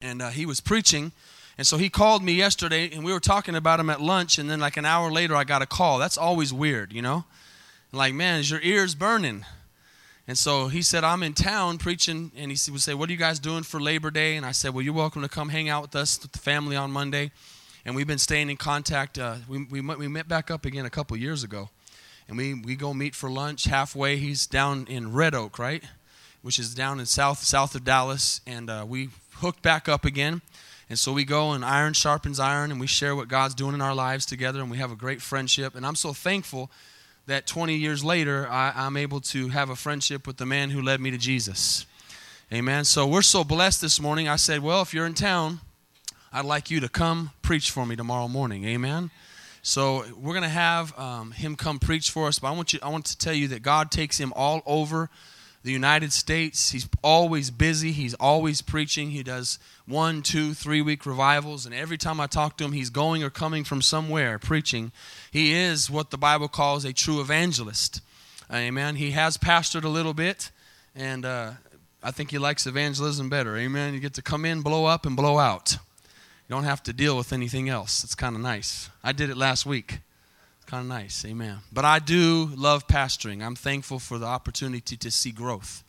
and uh, he was preaching. And so he called me yesterday, and we were talking about him at lunch. And then, like an hour later, I got a call. That's always weird, you know? Like, man, is your ears burning? And so he said, I'm in town preaching. And he would say, What are you guys doing for Labor Day? And I said, Well, you're welcome to come hang out with us, with the family on Monday. And we've been staying in contact. Uh, we, we, we met back up again a couple years ago. And we, we go meet for lunch halfway. He's down in Red Oak, right? Which is down in south, south of Dallas. And uh, we hooked back up again. And so we go and iron sharpens iron and we share what God's doing in our lives together and we have a great friendship. And I'm so thankful that 20 years later, I, I'm able to have a friendship with the man who led me to Jesus. Amen. So we're so blessed this morning. I said, Well, if you're in town, I'd like you to come preach for me tomorrow morning. Amen. So we're going to have um, him come preach for us. But I want you, I want to tell you that God takes him all over the United States. He's always busy. He's always preaching. He does one, two, three week revivals. And every time I talk to him, he's going or coming from somewhere preaching. He is what the Bible calls a true evangelist. Amen. He has pastored a little bit, and uh, I think he likes evangelism better. Amen. You get to come in, blow up, and blow out. You don't have to deal with anything else. It's kind of nice. I did it last week. Kind of nice. Amen. But I do love pastoring. I'm thankful for the opportunity to see growth.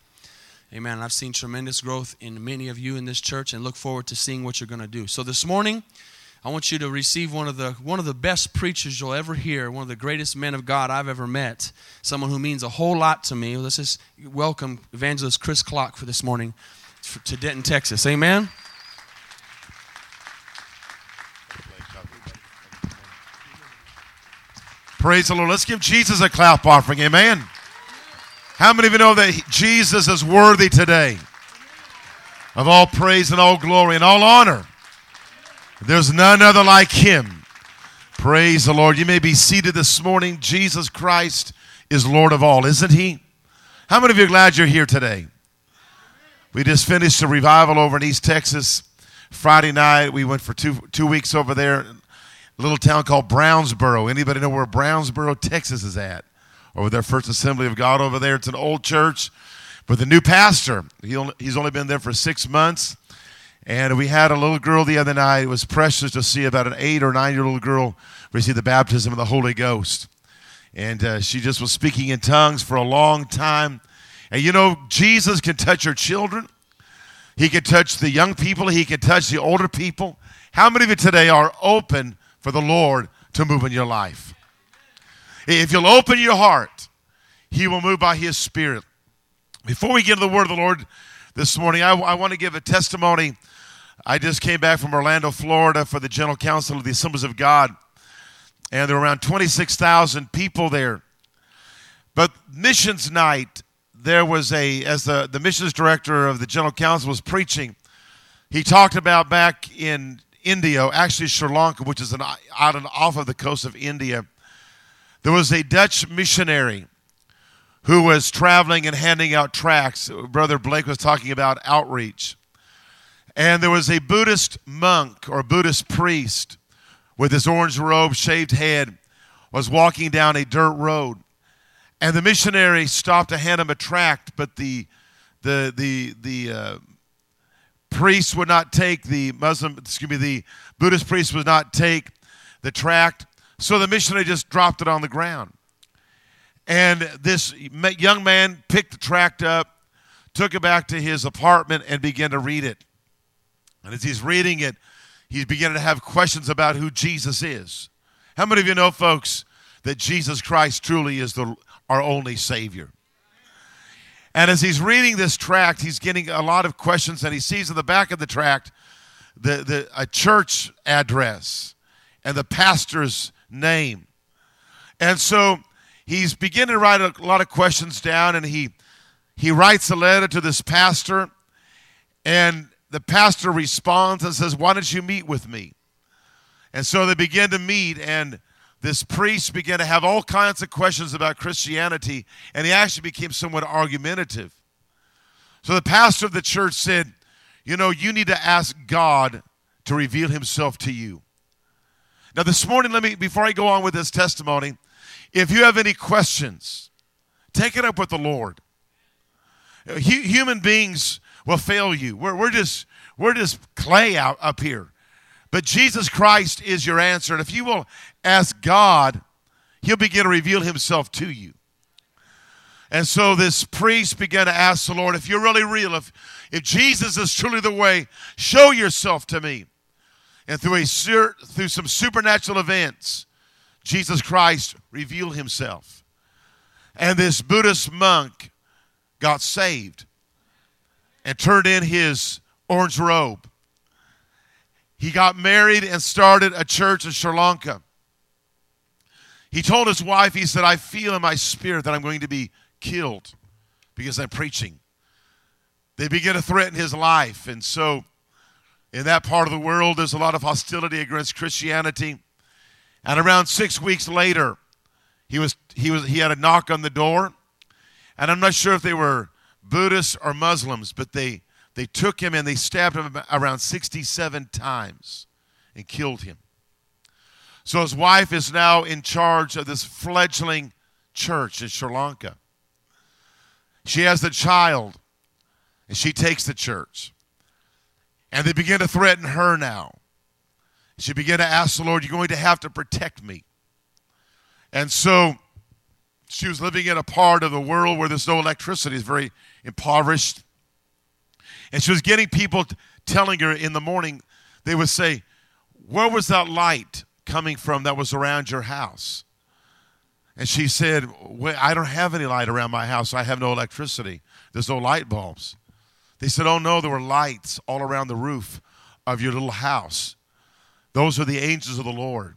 Amen. I've seen tremendous growth in many of you in this church and look forward to seeing what you're going to do. So this morning, I want you to receive one of the one of the best preachers you'll ever hear, one of the greatest men of God I've ever met, someone who means a whole lot to me. Let's just welcome evangelist Chris Clock for this morning to Denton, Texas. Amen. Praise the Lord. Let's give Jesus a clap offering. Amen. How many of you know that Jesus is worthy today of all praise and all glory and all honor? There's none other like him. Praise the Lord. You may be seated this morning. Jesus Christ is Lord of all, isn't he? How many of you are glad you're here today? We just finished a revival over in East Texas Friday night. We went for two, two weeks over there, little town called Brownsboro. Anybody know where Brownsboro, Texas is at? Over there, First Assembly of God over there. It's an old church with a new pastor. He only, he's only been there for six months. And we had a little girl the other night. It was precious to see about an eight or nine year old girl receive the baptism of the Holy Ghost. And uh, she just was speaking in tongues for a long time. And you know, Jesus can touch your children, He can touch the young people, He can touch the older people. How many of you today are open for the Lord to move in your life? If you'll open your heart, He will move by His Spirit. Before we get to the word of the Lord this morning, I, I want to give a testimony I just came back from Orlando, Florida for the General Council of the Assemblies of God, and there were around 26,000 people there. But missions night, there was a, as the, the missions director of the General Council was preaching, he talked about back in India, actually Sri Lanka, which is an, out and off of the coast of India, there was a Dutch missionary who was traveling and handing out tracts. Brother Blake was talking about outreach. And there was a Buddhist monk or Buddhist priest with his orange robe, shaved head, was walking down a dirt road. And the missionary stopped to hand him a tract, but the the the the uh, priest would not take the Muslim, excuse me, the Buddhist priest would not take the tract. So the missionary just dropped it on the ground. And this young man picked the tract up, took it back to his apartment, and began to read it. And as he's reading it, he's beginning to have questions about who Jesus is. How many of you know, folks, that Jesus Christ truly is the, our only Savior? And as he's reading this tract, he's getting a lot of questions, and he sees in the back of the tract the, the, a church address and the pastor's name. And so he's beginning to write a lot of questions down, and he, he writes a letter to this pastor, and the pastor responds and says, Why don't you meet with me? And so they begin to meet, and this priest began to have all kinds of questions about Christianity, and he actually became somewhat argumentative. So the pastor of the church said, You know, you need to ask God to reveal himself to you. Now, this morning, let me, before I go on with this testimony, if you have any questions, take it up with the Lord. Human beings will fail you. We're, we're just we're just clay out up here. But Jesus Christ is your answer. And if you will ask God, He'll begin to reveal Himself to you. And so this priest began to ask the Lord, if you're really real, if, if Jesus is truly the way, show yourself to me. And through, a, through some supernatural events, Jesus Christ revealed himself. And this Buddhist monk got saved and turned in his orange robe. He got married and started a church in Sri Lanka. He told his wife, he said, I feel in my spirit that I'm going to be killed because I'm preaching. They begin to threaten his life. And so, in that part of the world, there's a lot of hostility against Christianity. And around six weeks later, he, was, he, was, he had a knock on the door. And I'm not sure if they were Buddhists or Muslims, but they, they took him and they stabbed him around 67 times and killed him. So his wife is now in charge of this fledgling church in Sri Lanka. She has the child, and she takes the church. And they begin to threaten her now. She began to ask the Lord, You're going to have to protect me. And so she was living in a part of the world where there's no electricity, it's very impoverished. And she was getting people telling her in the morning, they would say, Where was that light coming from that was around your house? And she said, I don't have any light around my house. I have no electricity. There's no light bulbs. They said, Oh, no, there were lights all around the roof of your little house. Those are the angels of the Lord.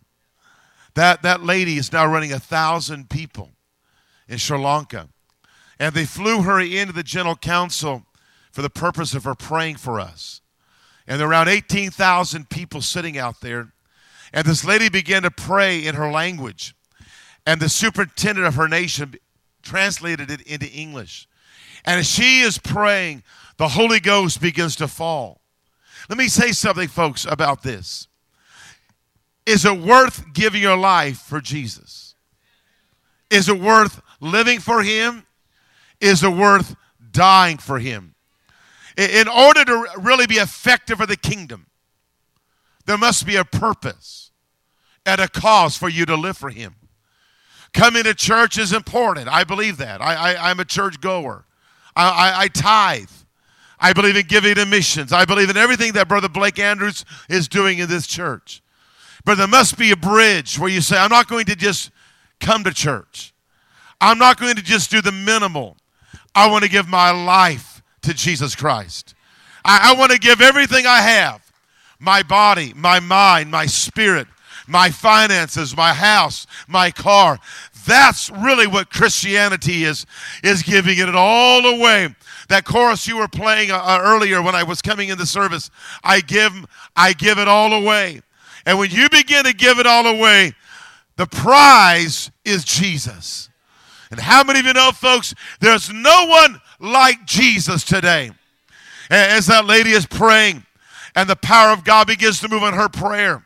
That, that lady is now running a thousand people in Sri Lanka. And they flew her into the General Council for the purpose of her praying for us. And there were around 18,000 people sitting out there. And this lady began to pray in her language. And the superintendent of her nation translated it into English. And as she is praying, the Holy Ghost begins to fall. Let me say something, folks, about this. Is it worth giving your life for Jesus? Is it worth living for Him? Is it worth dying for Him? In order to really be effective for the kingdom, there must be a purpose and a cause for you to live for Him. Coming to church is important. I believe that. I, am a church goer. I, I, I tithe. I believe in giving to missions. I believe in everything that Brother Blake Andrews is doing in this church. But there must be a bridge where you say, I'm not going to just come to church. I'm not going to just do the minimal. I want to give my life to Jesus Christ. I, I want to give everything I have my body, my mind, my spirit, my finances, my house, my car. That's really what Christianity is, is giving it all away. That chorus you were playing uh, uh, earlier when I was coming in the service, I give, I give it all away. And when you begin to give it all away, the prize is Jesus. And how many of you know, folks, there's no one like Jesus today? As that lady is praying, and the power of God begins to move in her prayer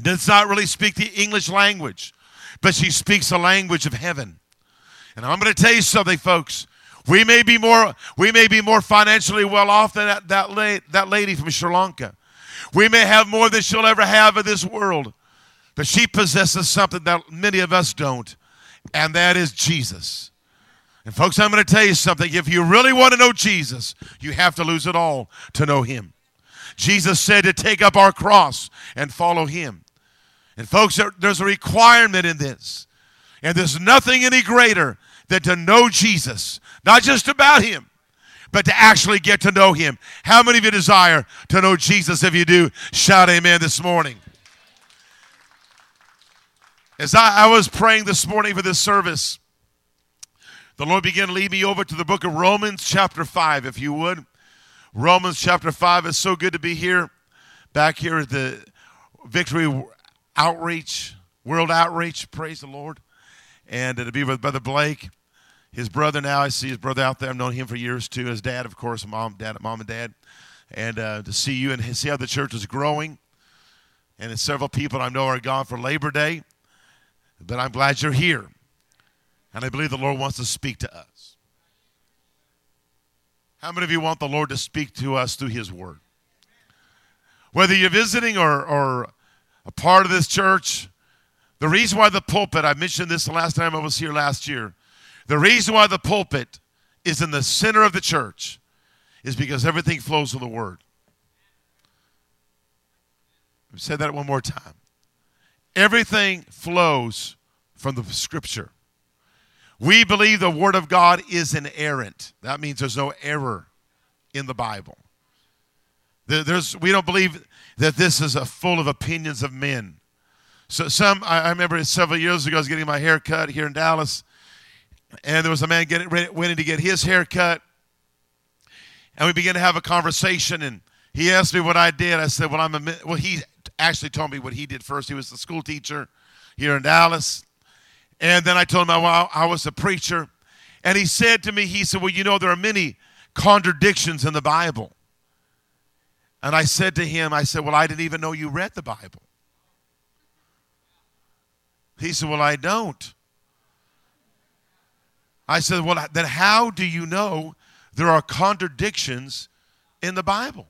does not really speak the English language, but she speaks the language of heaven. And I'm going to tell you something, folks. We may be more, we may be more financially well off than that, that, la- that lady from Sri Lanka. We may have more than she'll ever have in this world, but she possesses something that many of us don't, and that is Jesus. And folks, I'm going to tell you something. If you really want to know Jesus, you have to lose it all to know him. Jesus said to take up our cross and follow him. And folks, there's a requirement in this. And there's nothing any greater than to know Jesus, not just about him, but to actually get to know him. How many of you desire to know Jesus? If you do, shout amen this morning. As I, I was praying this morning for this service, the Lord began to lead me over to the book of Romans, chapter 5, if you would. Romans chapter 5. It's so good to be here, back here at the Victory Outreach, World Outreach. Praise the Lord. And to be with Brother Blake, his brother now. I see his brother out there. I've known him for years too. His dad, of course, mom, dad, mom and dad. And uh, to see you and see how the church is growing. And several people I know are gone for Labor Day. But I'm glad you're here. And I believe the Lord wants to speak to us. How many of you want the Lord to speak to us through His Word? Whether you're visiting or, or a part of this church, the reason why the pulpit, I mentioned this the last time I was here last year, the reason why the pulpit is in the center of the church is because everything flows from the Word. I've said that one more time. Everything flows from the Scripture. We believe the Word of God is inerrant. That means there's no error in the Bible. There's, we don't believe that this is full of opinions of men. So some, I remember several years ago, I was getting my hair cut here in Dallas, and there was a man getting ready, waiting to get his hair cut, and we began to have a conversation, and he asked me what I did. I said, "Well, I'm a." Well, he actually told me what he did first. He was the school teacher here in Dallas, and then I told him I was a preacher, and he said to me, he said, "Well, you know, there are many contradictions in the Bible." And I said to him, I said, Well, I didn't even know you read the Bible. He said, Well, I don't. I said, Well, then how do you know there are contradictions in the Bible?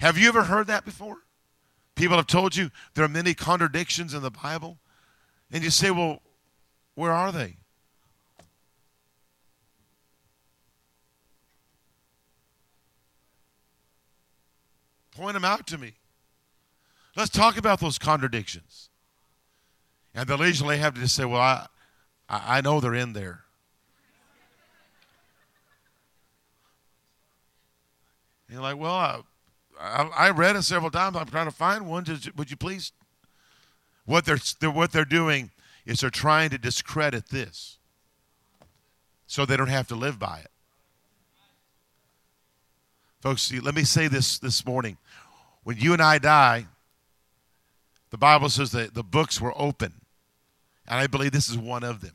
Have you ever heard that before? People have told you there are many contradictions in the Bible. And you say, Well, where are they? Point them out to me. Let's talk about those contradictions. And they'll usually have to just say, well, I, I know they're in there. And you're like, well, I, I, I, read it several times. I'm trying to find one. Just, would you please? What they're, they're, what they're doing is they're trying to discredit this so they don't have to live by it. Folks, see, let me say this this morning. When you and I die, the Bible says that the books were open. And I believe this is one of them.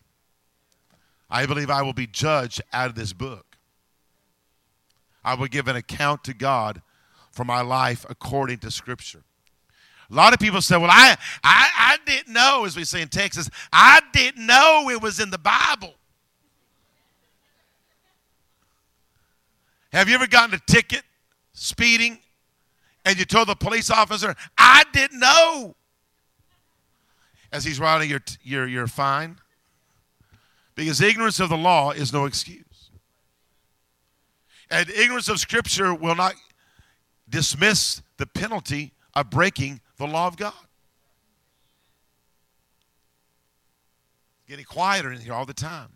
I believe I will be judged out of this book. I will give an account to God for my life according to Scripture. A lot of people say, Well, I, I, I didn't know, as we say in Texas, I didn't know it was in the Bible. Have you ever gotten a ticket speeding and you told the police officer, I didn't know? As he's writing your, your, your fine? Because ignorance of the law is no excuse. And ignorance of Scripture will not dismiss the penalty of breaking the law of God. Getting quieter in here all the time.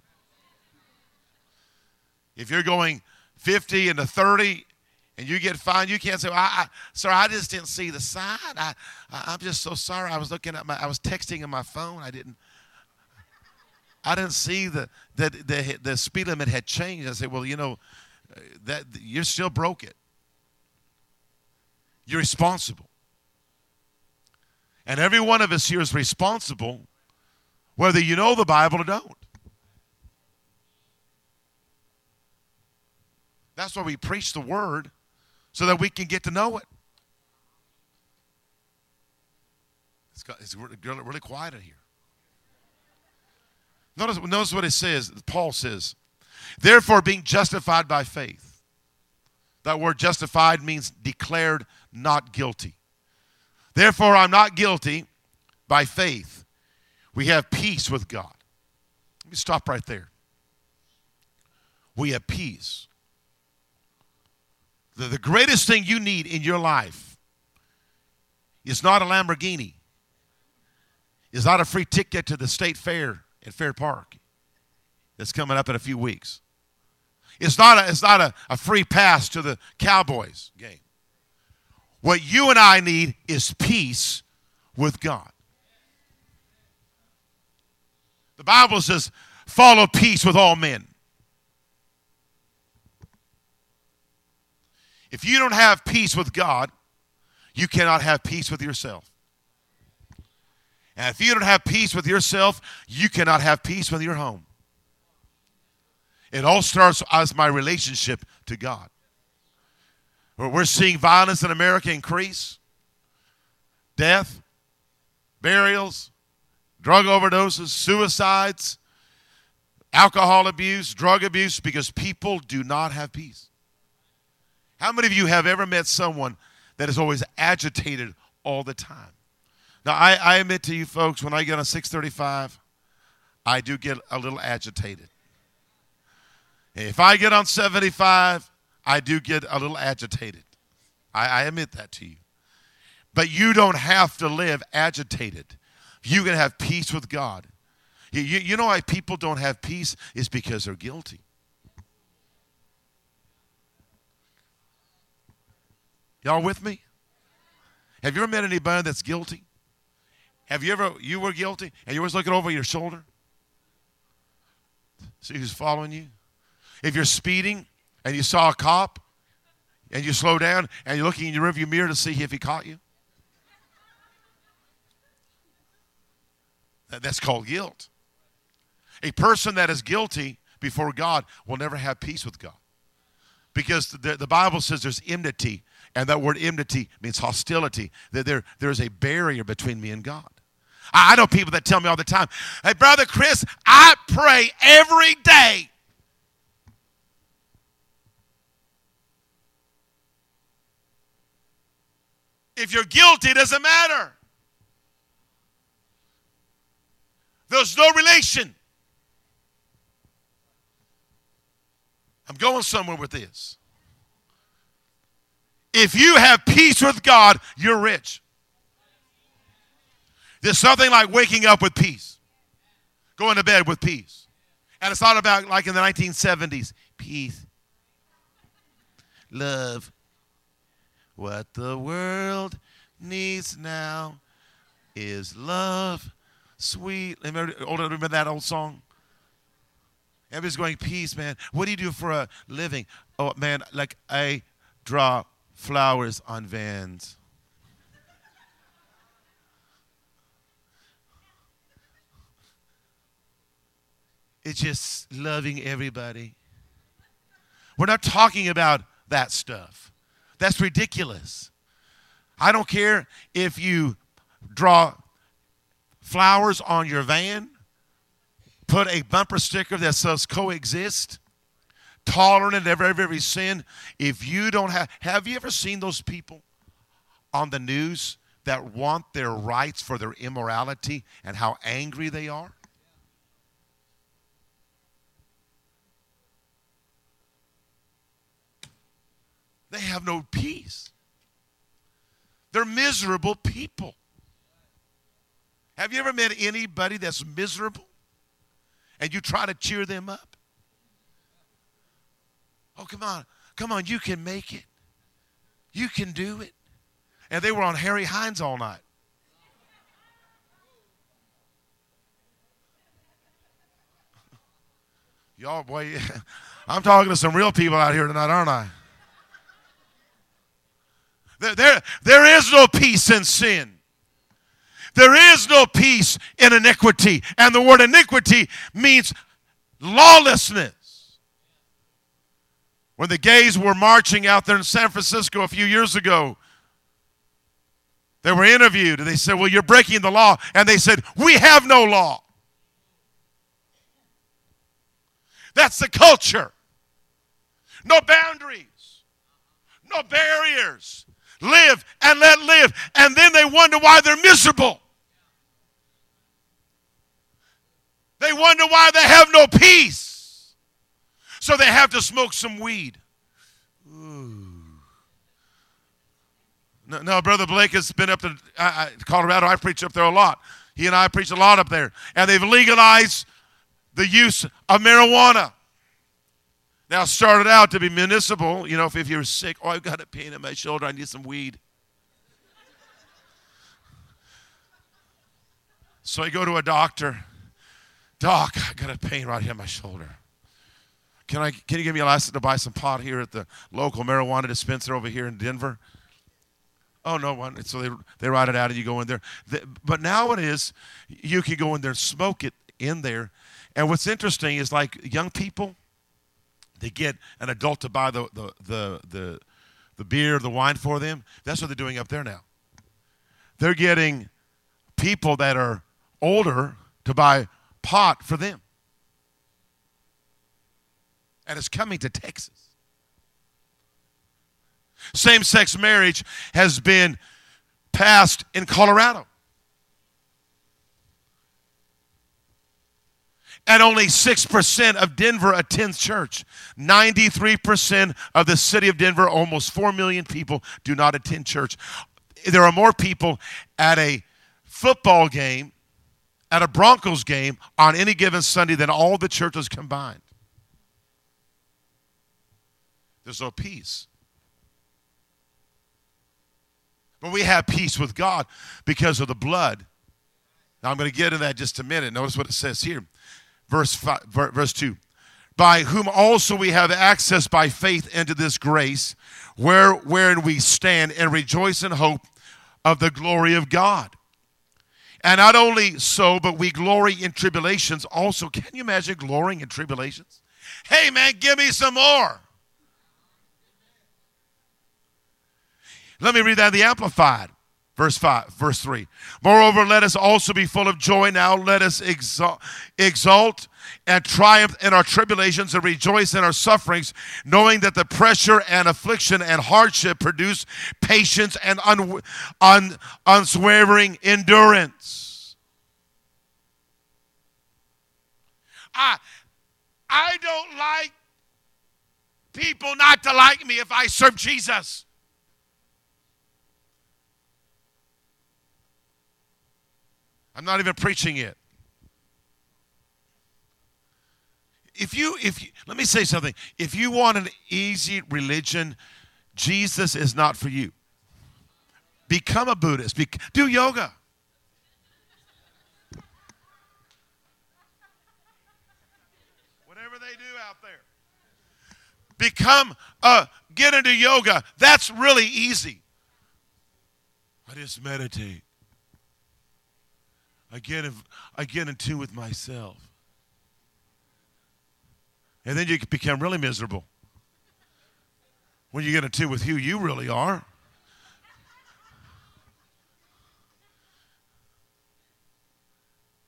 If you're going 50 into 30 and you get fined, you can't say, well, I, I, "Sir, I just didn't see the sign. I, I, am just so sorry. I was looking at my, I was texting on my phone. I didn't, I didn't see the that the, the speed limit had changed." I said, "Well, you know, uh, that you still broke it. You're responsible, and every one of us here is responsible, whether you know the Bible or don't." That's why we preach the word so that we can get to know it. It's, got, it's really, quiet in here. Notice, notice what it says. Paul says, Therefore, being justified by faith. That word justified means declared not guilty. Therefore, I'm not guilty by faith. We have peace with God. Let me stop right there. We have peace the, the greatest thing you need in your life is not a Lamborghini, is not a free ticket to the state fair at Fair Park that's coming up in a few weeks. It's not a, it's not a, a free pass to the Cowboys game. What you and I need is peace with God. The Bible says, follow peace with all men. If you don't have peace with God, you cannot have peace with yourself. And if you don't have peace with yourself, you cannot have peace with your home. It all starts as my relationship to God. We're seeing violence in America increase death, burials, drug overdoses, suicides, alcohol abuse, drug abuse because people do not have peace. How many of you have ever met someone that is always agitated all the time. Now, I, I admit to you folks, when I get on 635, I do get a little agitated. If I get on 75, I do get a little agitated. I, I admit that to you. But you don't have to live agitated. You can have peace with God. You, you, you know why people don't have peace? Is because they're guilty. Y'all with me? Have you ever met anybody that's guilty? Have you ever, you were guilty and you always looking over your shoulder? See who's following you? If you're speeding and you saw a cop and you slow down and you're looking in your rearview mirror to see if he caught you, that's called guilt. A person that is guilty before God will never have peace with God. Because the, the Bible says there's enmity, and that word enmity means hostility. That there, there's a barrier between me and God. I, I know people that tell me all the time, hey, Brother Chris, I pray every day. If you're guilty, it doesn't matter. There's no relation. I'm going somewhere with this. If you have peace with God, you're rich. There's something like waking up with peace, going to bed with peace. And it's not about like in the 1970s peace, love. What the world needs now is love, sweet. Remember, oh, remember that old song? Everybody's going, peace, man. What do you do for a living? Oh, man, like I draw flowers on vans. It's just loving everybody. We're not talking about that stuff. That's ridiculous. I don't care if you draw flowers on your van put a bumper sticker that says coexist, tolerant of every, every sin. If you don't have, have you ever seen those people on the news that want their rights for their immorality and how angry they are? They have no peace. They're miserable people. Have you ever met anybody that's miserable? and you try to cheer them up. Oh, come on. Come on, you can make it. You can do it. And they were on Harry Hines all night. Y'all, boy, I'm talking to some real people out here tonight, aren't I? There, there, there is no peace in sin. There is no peace in iniquity. And the word iniquity means lawlessness. When the gays were marching out there in San Francisco a few years ago, they were interviewed and they said, Well, you're breaking the law. And they said, We have no law. That's the culture. No boundaries, no barriers. Live and let live. And then they wonder why they're miserable. They wonder why they have no peace. So they have to smoke some weed. Ooh. No, no Brother Blake has been up to Colorado. I preach up there a lot. He and I preach a lot up there. And they've legalized the use of marijuana. Now, started out to be municipal. You know, if, if you're sick, oh, I've got a pain in my shoulder, I need some weed. So I go to a doctor. Doc, I got a pain right here in my shoulder. Can, I, can you give me a license to buy some pot here at the local marijuana dispenser over here in Denver? Oh, no one. So they, they write it out and you go in there. The, but now it is, you can go in there and smoke it in there. And what's interesting is like young people, they get an adult to buy the, the, the, the, the beer, the wine for them. That's what they're doing up there now. They're getting people that are older to buy pot for them. And it's coming to Texas. Same sex marriage has been passed in Colorado. And only 6% of Denver attends church. 93% of the city of Denver, almost 4 million people, do not attend church. There are more people at a football game, at a Broncos game on any given Sunday than all the churches combined. There's no peace. But we have peace with God because of the blood. Now I'm going to get into that just a minute. Notice what it says here. Verse, five, verse 2. By whom also we have access by faith into this grace, where, wherein we stand and rejoice in hope of the glory of God. And not only so, but we glory in tribulations also. Can you imagine glorying in tribulations? Hey, man, give me some more. Let me read that the Amplified. Verse 5, verse 3. Moreover, let us also be full of joy now. Let us exalt, exalt and triumph in our tribulations and rejoice in our sufferings, knowing that the pressure and affliction and hardship produce patience and un, un, unswerving endurance. I, I don't like people not to like me if I serve Jesus. I'm not even preaching it. If you, if you, let me say something. If you want an easy religion, Jesus is not for you. Become a Buddhist. Be, do yoga. Whatever they do out there. Become a, get into yoga. That's really easy. I just meditate. I get, in, I get in tune with myself. And then you become really miserable when you get in tune with who you really are.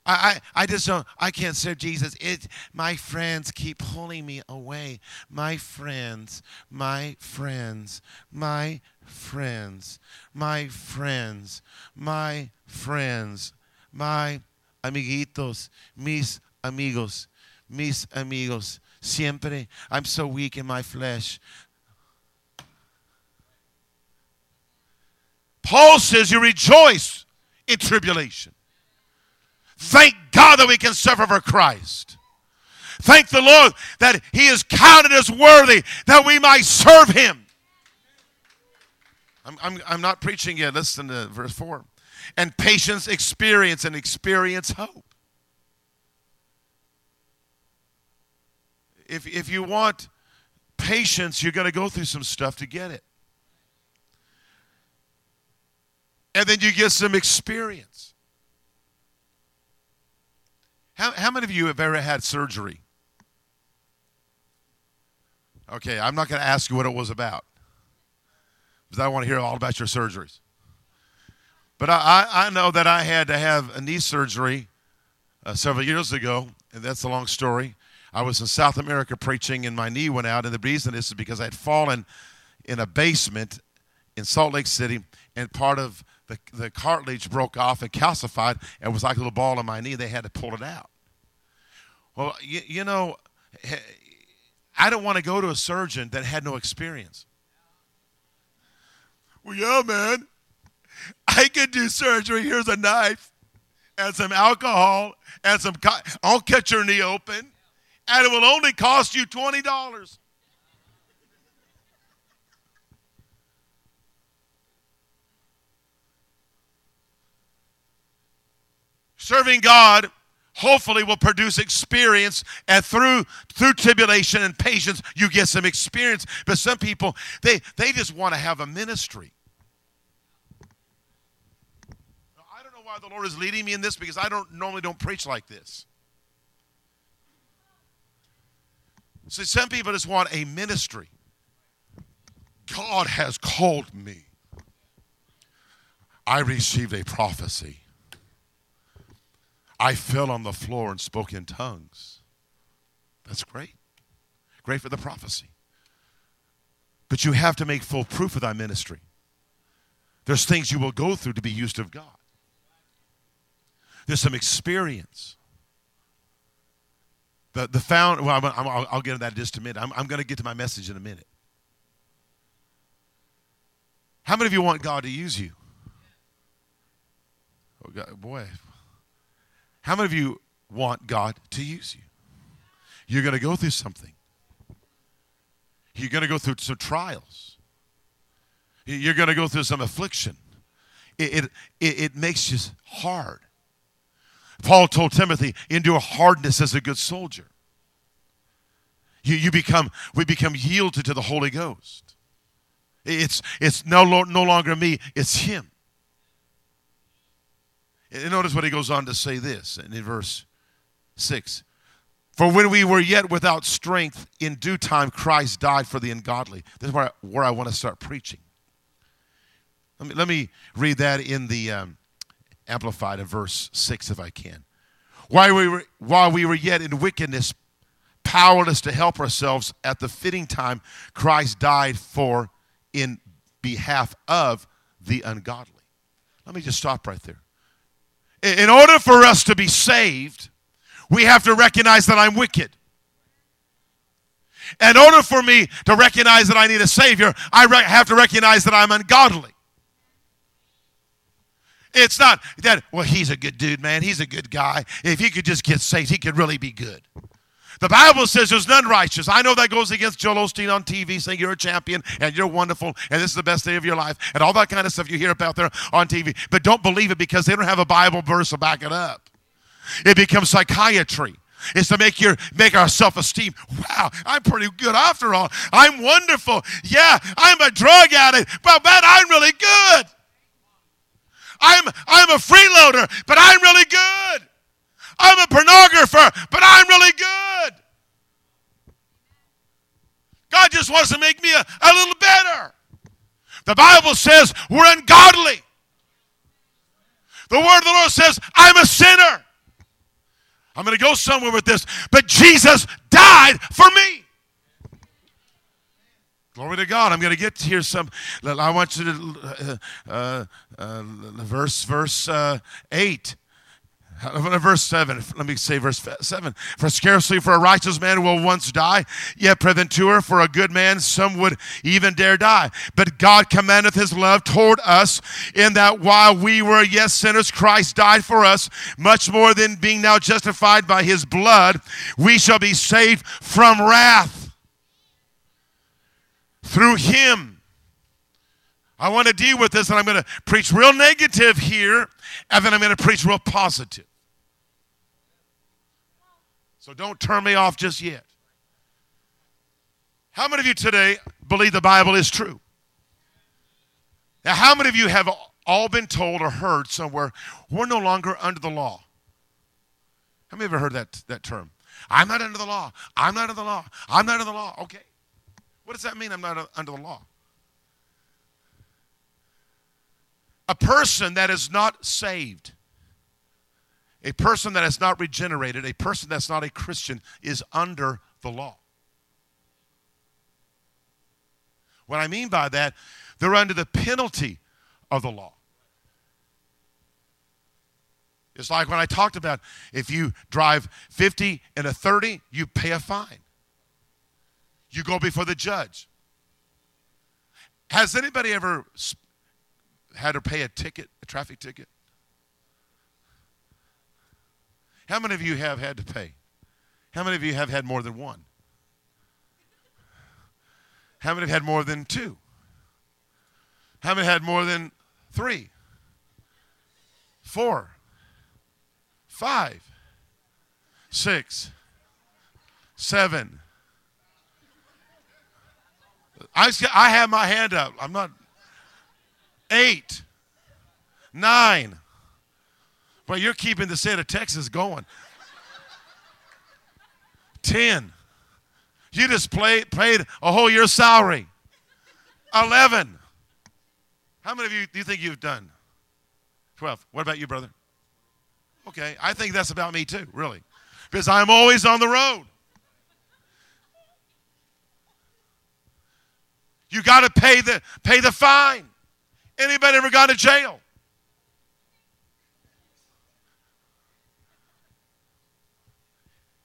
I, I, I just don't, I can't serve Jesus. It, my friends keep pulling me away. My friends, my friends, my friends, my friends, my friends my amiguitos, mis amigos, mis amigos. Siempre, I'm so weak in my flesh. Paul says you rejoice in tribulation. Thank God that we can suffer for Christ. Thank the Lord that He is counted as worthy that we might serve Him. I'm, I'm, I'm not preaching yet. Listen to verse 4 and patience experience and experience hope. If, if you want patience, you're going to go through some stuff to get it. And then you get some experience. How, how many of you have ever had surgery? Okay, I'm not going to ask you what it was about because I want to hear all about your surgeries. But I, I know that I had to have a knee surgery uh, several years ago, and that's a long story. I was in South America preaching, and my knee went out. And the reason is because I had fallen in a basement in Salt Lake City, and part of the, the cartilage broke off and calcified, and was like a little ball in my knee. They had to pull it out. Well, you, you know, I don't want to go to a surgeon that had no experience. Well, yeah, man. I can do surgery. Here's a knife and some alcohol and some. Co- I'll cut your knee open, and it will only cost you twenty dollars. Serving God hopefully will produce experience and through through tribulation and patience you get some experience but some people they they just want to have a ministry why the Lord is leading me in this because I don't normally don't preach like this. See, some people just want a ministry. God has called me. I received a prophecy. I fell on the floor and spoke in tongues. That's great. Great for the prophecy. But you have to make full proof of thy ministry. There's things you will go through to be used of God. There's some experience. The, the found, well, i will I'll get into that just a minute. I'm, I'm going to get to my message in a minute. How many of you want God to use you? Oh, God, boy. How many of you want God to use you? You're going to go through something. You're going to go through some trials. You're going to go through some affliction. It, it, it, makes you hard. Paul told Timothy, endure hardness as a good soldier. You, you become, we become yielded to the Holy Ghost. It's, it's no, no longer me, it's Him. And notice what he goes on to say this in verse 6. For when we were yet without strength, in due time Christ died for the ungodly. This is where I, where I want to start preaching. Let me, let me read that in the um, Amplified in verse 6 if I can. While we, were, while we were yet in wickedness, powerless to help ourselves, at the fitting time, Christ died for, in behalf of the ungodly. Let me just stop right there. In order for us to be saved, we have to recognize that I'm wicked. In order for me to recognize that I need a Savior, I re- have to recognize that I'm ungodly. It's not that, well, he's a good dude, man. He's a good guy. If he could just get saved, he could really be good. The Bible says there's none righteous. I know that goes against Joel Osteen on TV saying you're a champion and you're wonderful and this is the best day of your life and all that kind of stuff you hear about there on TV. But don't believe it because they don't have a Bible verse to back it up. It becomes psychiatry. It's to make your make our self-esteem. Wow, I'm pretty good after all. I'm wonderful. Yeah, I'm a drug addict, but man, I'm really good. I'm I'm a freeloader, but I'm really good. I'm a pornographer, but I'm really good. God just wants to make me a, a little better. The Bible says we're ungodly. The word of the Lord says, I'm a sinner. I'm going to go somewhere with this. But Jesus died for me. Glory to God. I'm going to get here some. I want you to, uh, uh, uh, verse, verse uh, 8. Verse 7, let me say verse 7. For scarcely for a righteous man will once die, yet preventure for a good man some would even dare die. But God commandeth his love toward us, in that while we were yet sinners, Christ died for us. Much more than being now justified by his blood, we shall be saved from wrath through him. I want to deal with this, and I'm going to preach real negative here, and then I'm going to preach real positive. So don't turn me off just yet. How many of you today believe the Bible is true? Now, how many of you have all been told or heard somewhere, we're no longer under the law? How many ever heard that, that term? I'm not under the law. I'm not under the law. I'm not under the law. Okay. What does that mean, I'm not under the law? A person that is not saved a person that is not regenerated, a person that's not a Christian, is under the law. What I mean by that, they're under the penalty of the law. It's like when I talked about if you drive 50 and a 30, you pay a fine. You go before the judge. Has anybody ever had to pay a ticket, a traffic ticket? How many of you have had to pay? How many of you have had more than one? How many have had more than two? How many had more than three? Four? Five? Six? Seven? I, I have my hand up. I'm not. Eight? Nine? But you're keeping the state of Texas going. 10. You just played, paid a whole year's salary. 11. How many of you do you think you've done? 12. What about you, brother? Okay, I think that's about me too, really. Because I'm always on the road. You got to pay the pay the fine. Anybody ever gone to jail?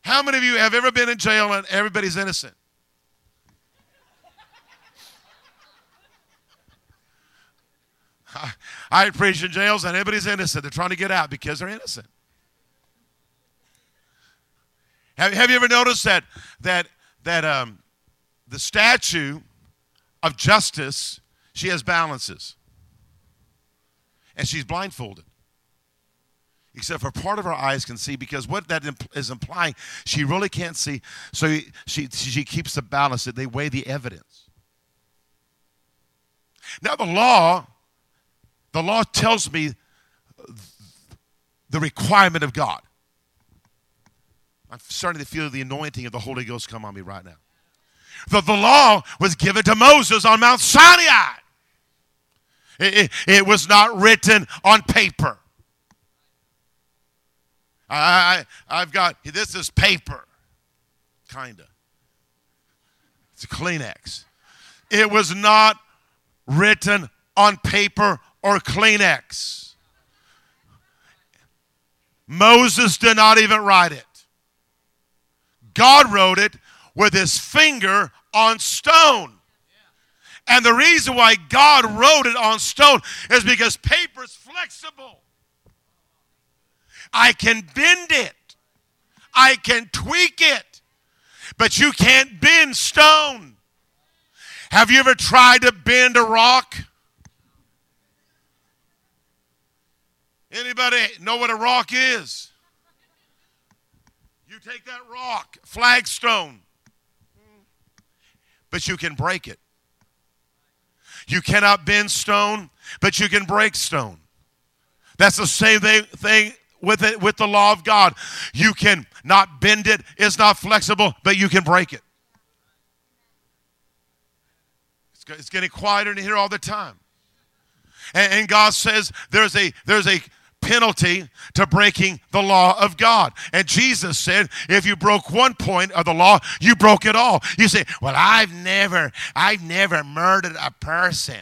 How many of you have ever been in jail and everybody's innocent? I preach in jails and everybody's innocent. They're trying to get out because they're innocent. Have, have you ever noticed that that that um, the statue of justice she has balances, and she's blindfolded, except for part of her eyes can see because what that is implying she really can't see. So she she keeps the balance. That they weigh the evidence. Now the law the law tells me the requirement of God. I'm starting to feel the anointing of the Holy Ghost come on me right now. The, the law was given to Moses on Mount Sinai. It, it, it was not written on paper. I, I, I've got, this is paper, kind of. It's a Kleenex. It was not written on paper or Kleenex. Moses did not even write it. God wrote it with his finger on stone. And the reason why God wrote it on stone is because paper is flexible. I can bend it, I can tweak it, but you can't bend stone. Have you ever tried to bend a rock? Anybody know what a rock is? You take that rock, flagstone, but you can break it. You cannot bend stone, but you can break stone. That's the same thing with it with the law of God. You can not bend it, it's not flexible, but you can break it. It's getting quieter in here all the time. And, God says there's a there's a penalty to breaking the law of God. And Jesus said, if you broke one point of the law, you broke it all. You say, well, I've never, I've never murdered a person.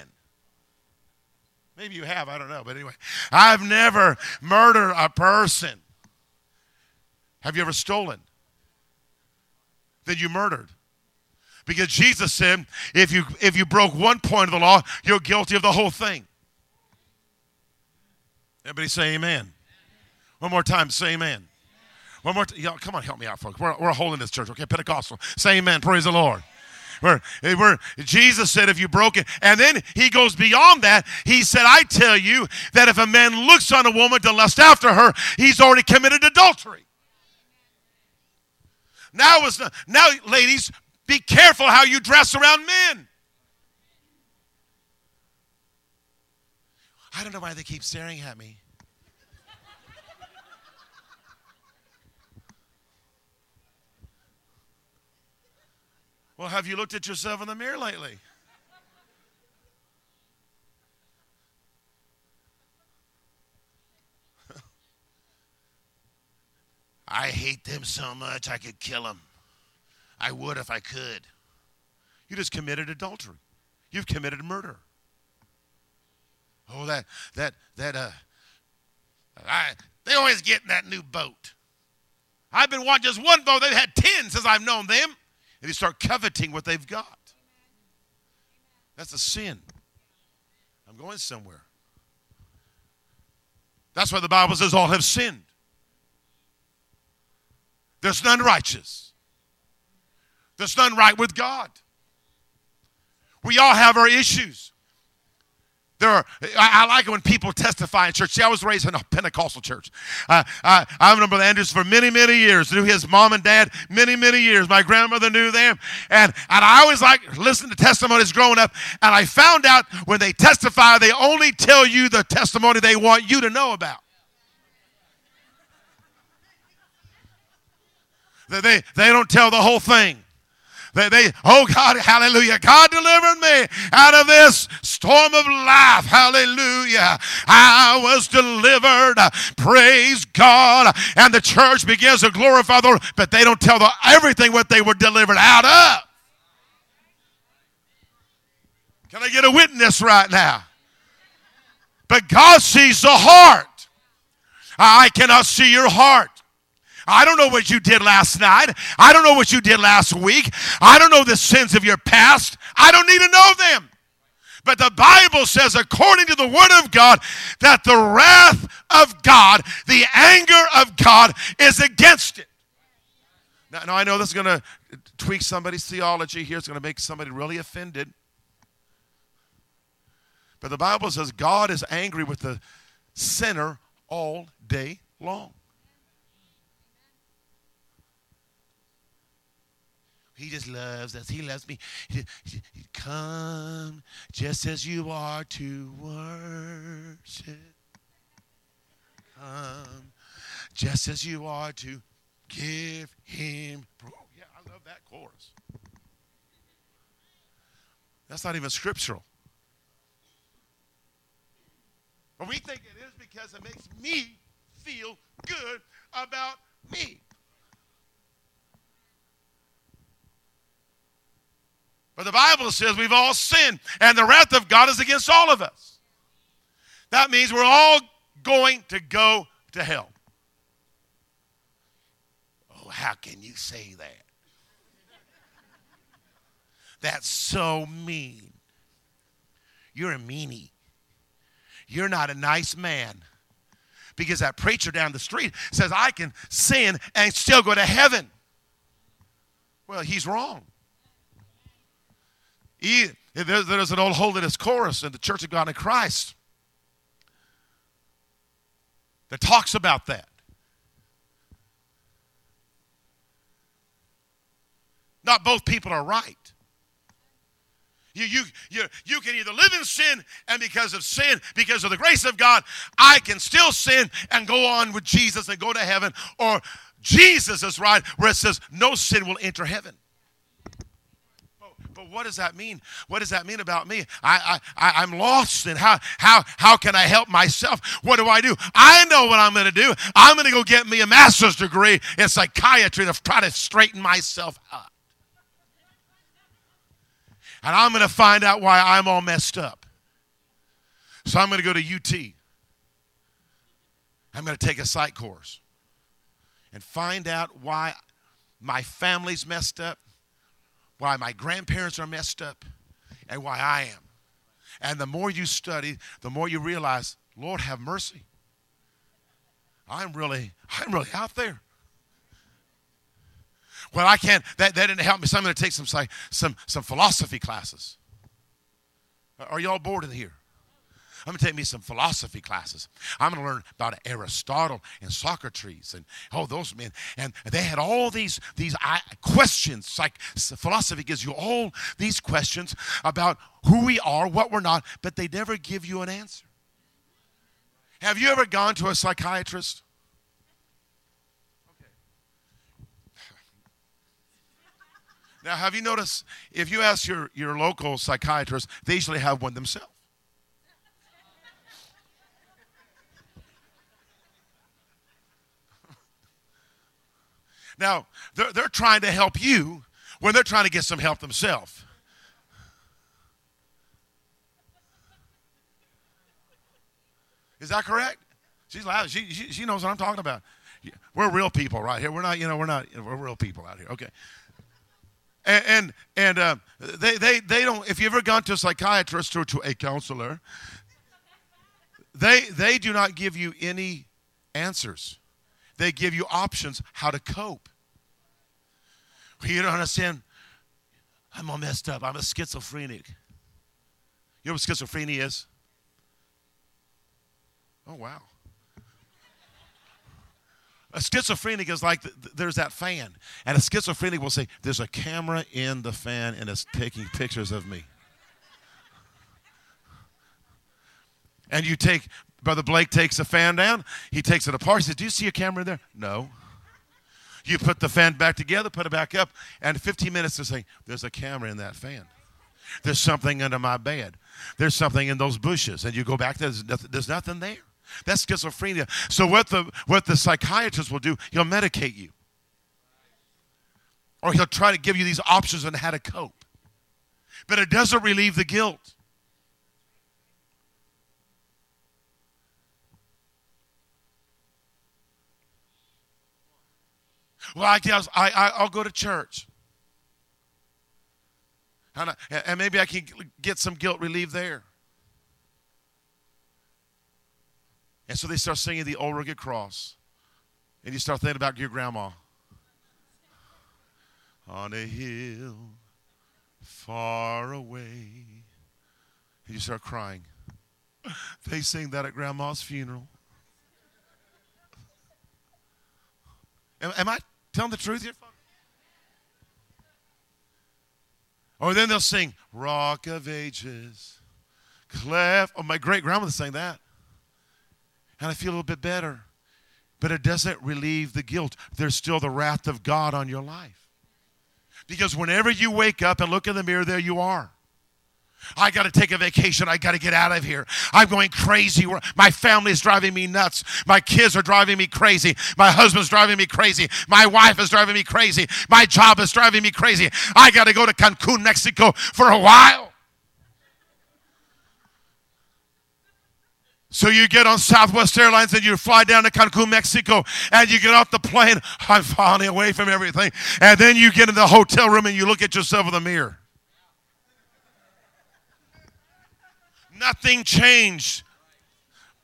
Maybe you have, I don't know. But anyway, I've never murdered a person. Have you ever stolen? Then you murdered. Because Jesus said, if you if you broke one point of the law, you're guilty of the whole thing. Everybody say amen. One more time, say amen. One more time. Y'all, come on, help me out, folks. We're, we're a holiness church, okay? Pentecostal. Say amen. Praise the Lord. Where, eh, where Jesus said, if you broke it, and then he goes beyond that. He said, I tell you that if a man looks on a woman to lust after her, he's already committed adultery. Now, is now, ladies, be careful how you dress around men. I don't know why they keep staring at me. well, have you looked at yourself in the mirror lately? I hate them so much I could kill them. I would if I could. You just committed adultery. You've committed murder. Oh, that that that uh, I they always get in that new boat. I've been wanting just one boat. They've had ten since I've known them, and you start coveting what they've got. That's a sin. I'm going somewhere. That's why the Bible says all have sinned. There's none righteous. There's none right with God. We all have our issues. There are, I, I, like it when people testify in church. See, I was raised in a Pentecostal church. Uh, I, known Brother Andrews for many, many years. Knew his mom and dad many, many years. My grandmother knew them. And, and I always like listening to testimonies growing up. And I found out when they testify, they only tell you the testimony they want you to know about. They, they don't tell the whole thing. They, they, oh God, hallelujah. God delivered me out of this storm of life. Hallelujah. I was delivered. Praise God. And the church begins to glorify the Lord, but they don't tell the, everything what they were delivered out of. Can I get a witness right now? But God sees the heart. I cannot see your heart. I don't know what you did last night. I don't know what you did last week. I don't know the sins of your past. I don't need to know them. But the Bible says, according to the Word of God, that the wrath of God, the anger of God, is against it. Now, now I know this is going to tweak somebody's theology here. It's going to make somebody really offended. But the Bible says God is angry with the sinner all day long. He just loves us. He loves me. He, he, come just as you are to worship. Come just as you are to give him. Oh, yeah, I love that chorus. That's not even scriptural. But we think it is because it makes me feel good about me. But the Bible says we've all sinned, and the wrath of God is against all of us. That means we're all going to go to hell. Oh, how can you say that? That's so mean. You're a meanie. You're not a nice man. Because that preacher down the street says, I can sin and still go to heaven. Well, he's wrong. He, there's an old holiness chorus in the Church of God in Christ that talks about that. Not both people are right. You, you, you, you can either live in sin, and because of sin, because of the grace of God, I can still sin and go on with Jesus and go to heaven. Or Jesus is right, where it says, no sin will enter heaven. But what does that mean? What does that mean about me? I, I, I, am lost, and how, how, how can I help myself? What do I do? I know what I'm going to do. I'm going to go get me a master's degree in psychiatry to try to straighten myself up and I'm going to find out why I'm all messed up. So I'm going to go to UT. I'm going to take a psych course and find out why my family's messed up, why my grandparents are messed up, and why I am. And the more you study, the more you realize, Lord, have mercy. I'm really, I'm really out there. Well, I can't, that, that didn't help me, so I'm going to take some, some, some philosophy classes. Are y'all bored in here? I'm going to take me some philosophy classes. I'm going to learn about Aristotle and Socrates and all those men. And they had all these these questions. Like philosophy gives you all these questions about who we are, what we're not, but they never give you an answer. Have you ever gone to a psychiatrist? Now, have you noticed if you ask your, your local psychiatrist, they usually have one themselves. Now, they're, they're trying to help you when they're trying to get some help themselves. Is that correct? She's loud. She, she, she knows what I'm talking about. We're real people right here. We're not, you know, we're not, we're real people out here. Okay. And and, and uh, they, they, they don't, if you've ever gone to a psychiatrist or to a counselor, they, they do not give you any answers. They give you options how to cope. You don't understand. I'm all messed up. I'm a schizophrenic. You know what schizophrenia is? Oh, wow. A schizophrenic is like there's that fan, and a schizophrenic will say, There's a camera in the fan, and it's taking pictures of me. And you take, Brother Blake takes the fan down, he takes it apart. He says, Do you see a camera there? No. You put the fan back together, put it back up, and 15 minutes to say, There's a camera in that fan. There's something under my bed. There's something in those bushes. And you go back there, there's nothing, there's nothing there. That's schizophrenia. So what the what the psychiatrist will do, he'll medicate you. Or he'll try to give you these options on how to cope. But it doesn't relieve the guilt. Well, I guess I, I, I'll go to church. And, I, and maybe I can get some guilt relief there. And so they start singing the old rugged cross. And you start thinking about your grandma. On a hill far away. And you start crying. They sing that at grandma's funeral. Am, am I telling the truth? Or oh, then they'll sing, Rock of Ages, cleft. Oh, my great grandmother sang that. And I feel a little bit better. But it doesn't relieve the guilt. There's still the wrath of God on your life. Because whenever you wake up and look in the mirror, there you are. I got to take a vacation. I got to get out of here. I'm going crazy. My family's driving me nuts. My kids are driving me crazy. My husband's driving me crazy. My wife is driving me crazy. My job is driving me crazy. I got to go to Cancun, Mexico for a while. So you get on Southwest Airlines and you fly down to Cancun, Mexico, and you get off the plane. I'm finally away from everything. And then you get in the hotel room and you look at yourself in the mirror. Nothing changed.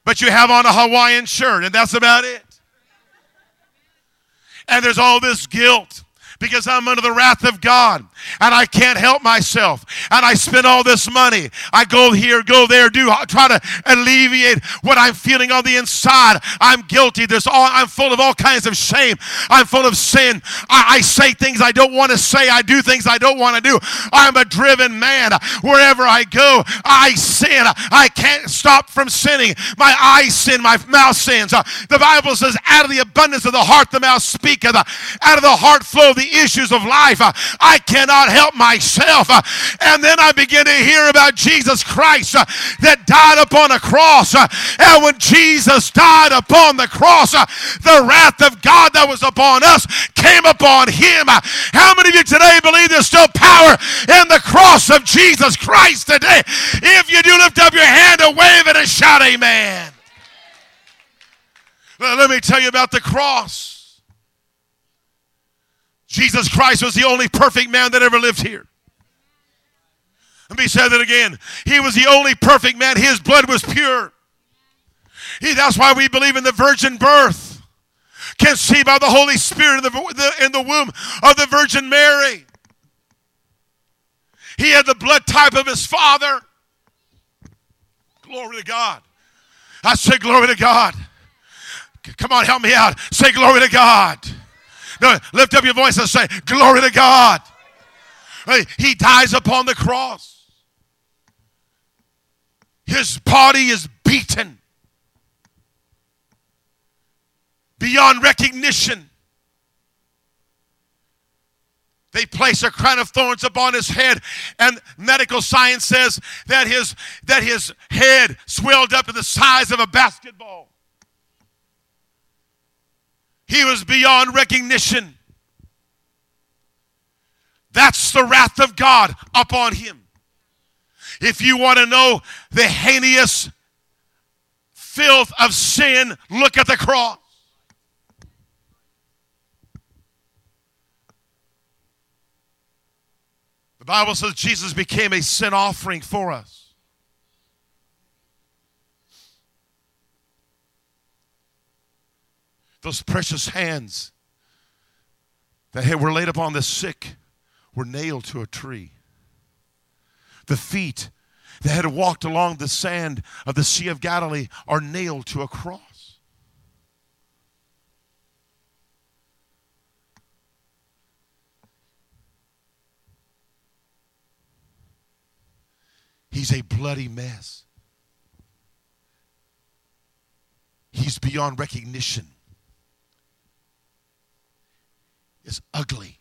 But you have on a Hawaiian shirt, and that's about it. And there's all this guilt because I'm under the wrath of God and I can't help myself. And I spend all this money. I go here, go there, do try to alleviate what I'm feeling on the inside. I'm guilty. There's all I'm full of all kinds of shame. I'm full of sin. I, I say things I don't want to say. I do things I don't want to do. I'm a driven man. Wherever I go, I sin. I can't stop from sinning. My eyes sin, my mouth sins. The Bible says, out of the abundance of the heart, the mouth speaketh. Out of the heart flow the issues of life. I cannot help myself. Uh, and then I begin to hear about Jesus Christ uh, that died upon a cross. And when Jesus died upon the cross, the wrath of God that was upon us came upon him. How many of you today believe there's still power in the cross of Jesus Christ today? If you do, lift up your hand and wave it and shout, Amen. Let me tell you about the cross. Jesus Christ was the only perfect man that ever lived here. Let me say that again. He was the only perfect man. His blood was pure. He, that's why we believe in the virgin birth. Conceived by the Holy Spirit in the, in the womb of the Virgin Mary. He had the blood type of his father. Glory to God. I say, Glory to God. Come on, help me out. Say, Glory to God. Lift up your voice and say, Glory to God. He dies upon the cross. His body is beaten beyond recognition. They place a crown of thorns upon his head, and medical science says that his, that his head swelled up to the size of a basketball. He was beyond recognition. That's the wrath of God upon him. If you want to know the heinous filth of sin, look at the cross. The Bible says Jesus became a sin offering for us. Those precious hands that were laid upon the sick were nailed to a tree. The feet that had walked along the sand of the Sea of Galilee are nailed to a cross. He's a bloody mess. He's beyond recognition. Is ugly.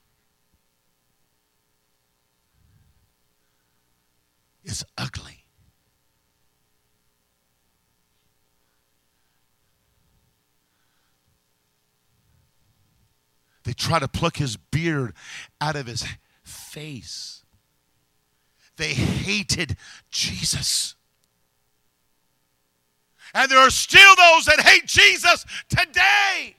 Is ugly. They try to pluck his beard out of his face. They hated Jesus. And there are still those that hate Jesus today.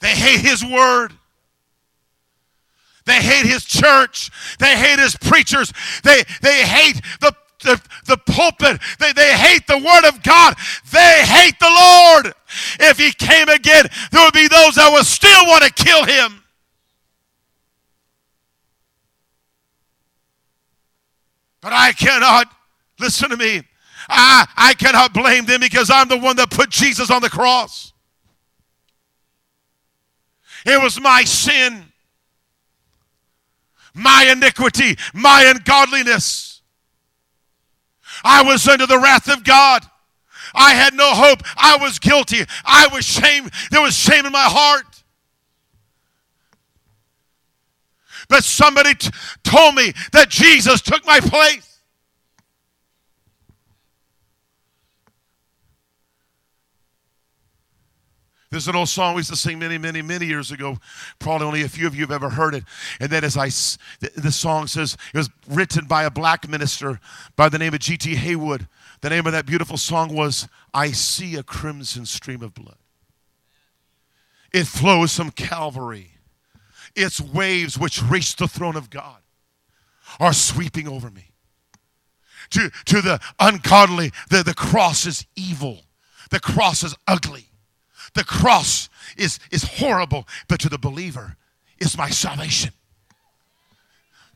They hate his word. They hate his church. They hate his preachers. They, they hate the, the, the pulpit. They, they hate the word of God. They hate the Lord. If he came again, there would be those that would still want to kill him. But I cannot, listen to me, I, I cannot blame them because I'm the one that put Jesus on the cross. It was my sin, my iniquity, my ungodliness. I was under the wrath of God. I had no hope. I was guilty. I was shame. There was shame in my heart. But somebody t- told me that Jesus took my place. There's an old song we used to sing many, many, many years ago. Probably only a few of you have ever heard it. And then, as I, the song says, it was written by a black minister by the name of G.T. Haywood. The name of that beautiful song was I See a Crimson Stream of Blood. It flows from Calvary. Its waves, which reach the throne of God, are sweeping over me. To, to the ungodly, the, the cross is evil, the cross is ugly. The cross is, is horrible, but to the believer is my salvation.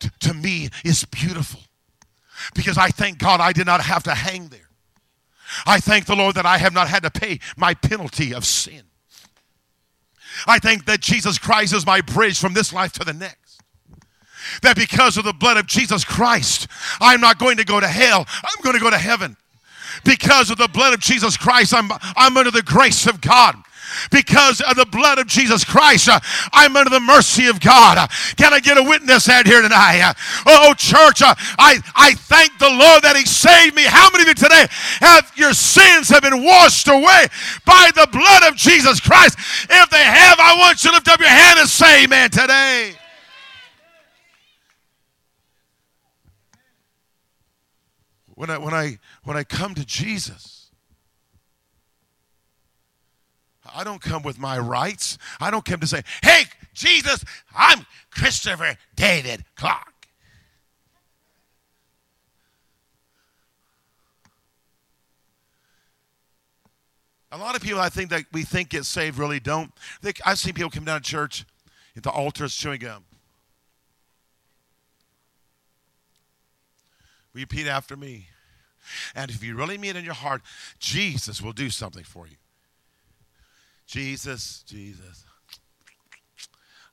To, to me is beautiful because I thank God I did not have to hang there. I thank the Lord that I have not had to pay my penalty of sin. I thank that Jesus Christ is my bridge from this life to the next. That because of the blood of Jesus Christ, I'm not going to go to hell, I'm going to go to heaven because of the blood of Jesus Christ, I'm, I'm under the grace of God because of the blood of Jesus Christ. Uh, I'm under the mercy of God. Can I get a witness out here tonight? Uh, oh, church, uh, I, I thank the Lord that He saved me. How many of you today have your sins have been washed away by the blood of Jesus Christ? If they have, I want you to lift up your hand and say amen today. When I, when I when I come to Jesus, I don't come with my rights. I don't come to say, hey, Jesus, I'm Christopher David Clark. A lot of people, I think, that we think get saved really don't. I've seen people come down to church at the altars chewing gum. Repeat after me. And if you really mean it in your heart, Jesus will do something for you. Jesus, Jesus,